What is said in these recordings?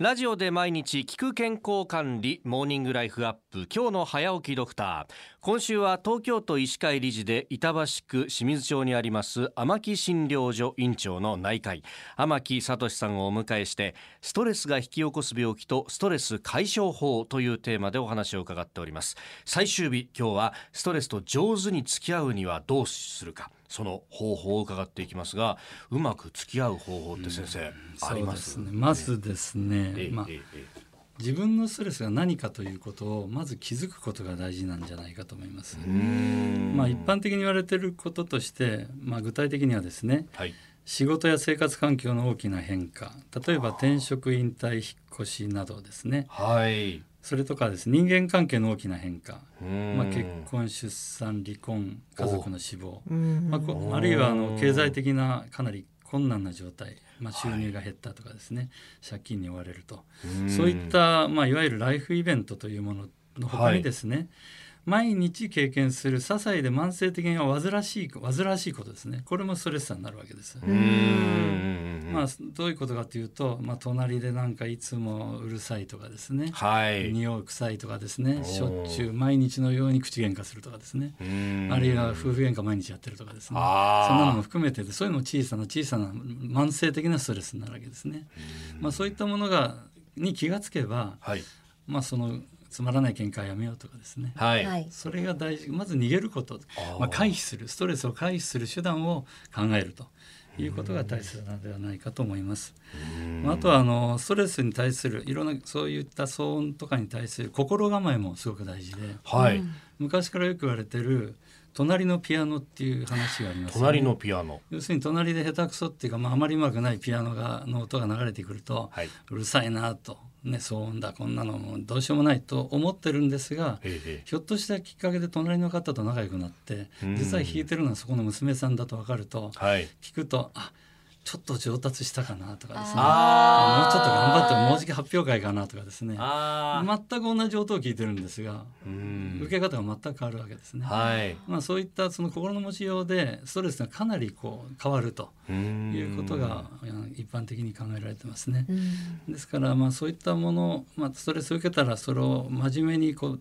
ラジオで毎日聞く健康管理モーニングライフアップ今日の早起きドクター。今週は東京都医師会理事で板橋区清水町にあります天木診療所院長の内科医天木聡さんをお迎えしてストレスが引き起こす病気とストレス解消法というテーマでお話を伺っております。最終日今日はストレスと上手に付き合うにはどうするか。その方法を伺っていきますがうまく付き合う方法って先生、あります？ね。まずですね、ええまあええ。自分のストレスが何かということをまず気づくことが大事なんじゃないかと思います。まあ一般的に言われていることとして、まあ具体的にはですね、はい。仕事や生活環境の大きな変化、例えば転職、引退、引っ越しなどですね。はいそれとかですね、人間関係の大きな変化、まあ結婚、出産、離婚、家族の死亡、うん。まあ、こあるいはあの経済的なかなり困難な状態、まあ、収入が減ったとかですね、借金に追われると、ん。そういった、まあ、いわゆるライフイベントというものの他にですね、毎日経験する些細で慢性的に煩わしい煩わしいことですね。これもストレスになるわけです。まあ、どういうことかというと、まあ、隣でなんかいつもうるさいとかですね、はい。匂い臭いとかですね。しょっちゅう毎日のように口喧嘩するとかですね。あるいは夫婦喧嘩毎日やってるとかですね。そんなのも含めてそういうのも小さな小さな慢性的なストレスになるわけですね。まあ、そういったものがに気がつけば、はい。まあ、そのつまらない喧嘩はやめようとかですね。はい、はい。それが大事。まず逃げること、まあ、回避する。ストレスを回避する手段を考えると。いうことが大切なのではないかと思います。まああとはあのストレスに対するいろんなそういった騒音とかに対する心構えもすごく大事で。はい、昔からよく言われてる隣のピアノっていう話があります、ね、隣のピアノ。要するに隣で下手くそっていうか、まあ、あまりうまくないピアノがの音が流れてくると、はい。うるさいなと、ね、騒音だこんなのもうどうしようもないと思ってるんですがええひょっとしたきっかけで隣の方と仲良くなってうん。実は弾いてるのはそこの娘さんだと分かるとはい。聞くとあちょっと上達したかなとかですね。もうちょっと頑張ってもうじき発表会かなとかですね。あー。全く同じ音を聞いてるんですがうん。受け方が全く変わるわけですね。はい。まあ、そういったその心の持ちようでストレスがかなりこう変わるということがうん。一般的に考えられてますね。うん。ですからまあそういったもの、まあ、ストレスを受けたらそれを真面目にこう、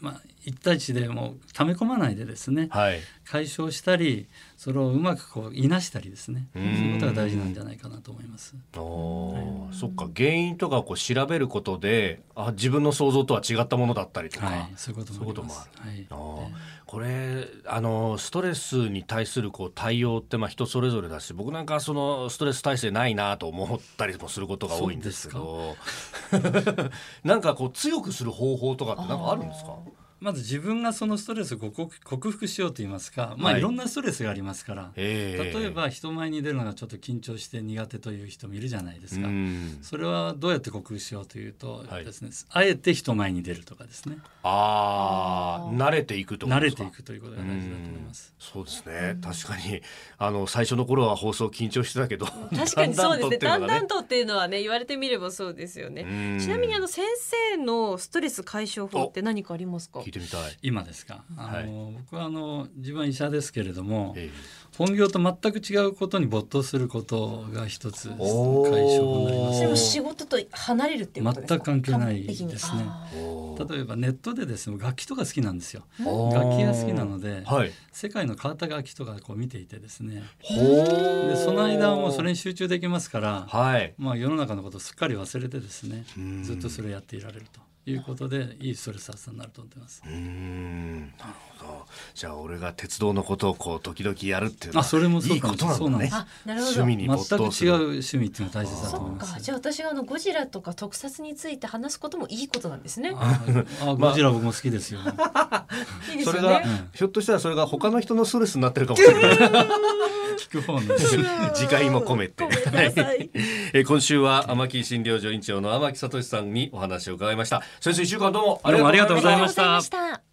まあ、一対一でもう溜め込まないでですねはい。解消したりそれをうまくこういなしたりですね。うそうんいうことが大事なんじゃないかなと思います。おーそっか。原因とかをこう調べることであ自分の想像とは違ったものだったりとか、はい、そういうこともあります。そういうはい。あーこれあのストレスに対するこう対応ってまあ人それぞれだし僕なんかそのストレス耐性ないなと思ったりもすることが多いんですけど。なんかこう強くする方法とかってなんかあるんですか？まず自分がそのストレスを克服克服しようと言いますか、まあ、はい。いろんなストレスがありますから、ええ。例えば人前に出るのがちょっと緊張して苦手という人もいるじゃないですか。うん。それはどうやって克服しようというとはいですね、あえて人前に出るとかですね。ああ慣れていくと慣れていくということが大事だと思います。そうですね。確かに。あの最初の頃は放送緊張してたけど 確かにそうですね。だんだんととっていうのはね言われてみればそうですよね。うん。ちなみにあの先生のストレス解消法って何かありますか？聞い。てみたい、今ですか？あの、はい。僕はあの自分は医者ですけれどもえ本業と全く違うことに没頭することが一つ解消法になります。でも仕事と離れるっていうこと。全く関係ないですね。例えばネットでですね楽器とか好きなんですよ。楽器が好きなのではい。世界の変わった楽器とかこう見ていてですね。ほでその間はもうそれに集中できますから、はい。まあ、世の中のことをすっかり忘れてですねうん。ずっとそれをやっていられるということでいいストレス発散になると思ってます。うーんなるほどじゃあ俺が鉄道のことをこう時々やるっていうのはあそれもそういいことなんだねそうなんですあなるほど趣味に没全く頭する違う趣味っていうのが大切だとそ思います。っかじゃあ私があのゴジラとか特撮について話すこともいいことなんですね。ああゴジラ僕も好きですよ。いいですよそれが、ね。ひょっとしたらそれが他の人のストレスになってるかもしれない 聞く方の。次回も込めて。えー今週は天木診療所院長の天木聡さんにお話を伺いました先生一週間どうもありがとうございました。